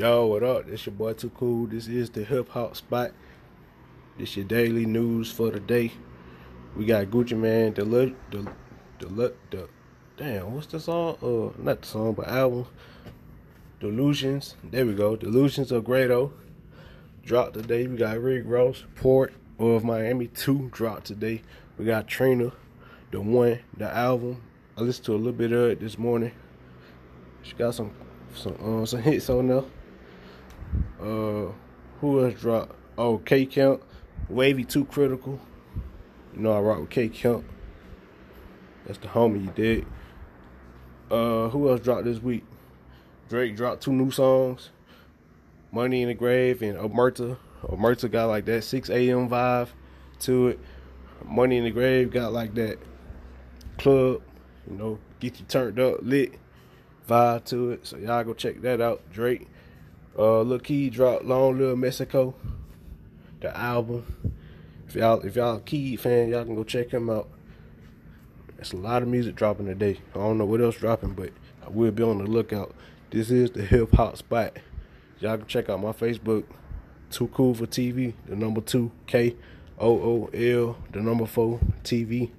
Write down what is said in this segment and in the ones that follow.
Yo, what up? This your boy Too Cool. This is the hip hop spot. This your daily news for the day. We got Gucci Mane, the the the the damn, what's the song? Uh, not the song, but album. Delusions. There we go. Delusions of Grado. Dropped today. We got Rick Ross, Port of Miami 2 dropped today. We got Trina, the one, the album. I listened to a little bit of it this morning. She got some some uh, some hits on there. Uh, who else dropped? Oh, K Camp, Wavy Too Critical. You know I rock with K Camp. That's the homie you did. Uh, who else dropped this week? Drake dropped two new songs. Money in the Grave and Omerta. Omerta got like that 6 a.m. vibe to it. Money in the Grave got like that club, you know, get you turned up, lit vibe to it. So y'all go check that out. Drake. Uh Lil Keed dropped Long Live Mexico, the album. If y'all if y'all Keed fan, y'all can go check him out. It's a lot of music dropping today. I don't know what else dropping, but I will be on the lookout. This is the hip hop spot. Y'all can check out my Facebook, Too Cool for TV, the number two K O O L, the number four TV.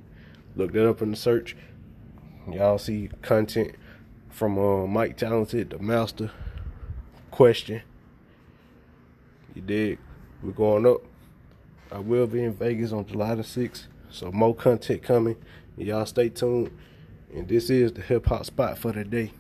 Look that up in the search. Y'all see content from uh, Mike Talented, the master. Question. You dig? We're going up. I will be in Vegas on July the 6th. So more content coming. Y'all stay tuned. And this is the hip hop spot for the day.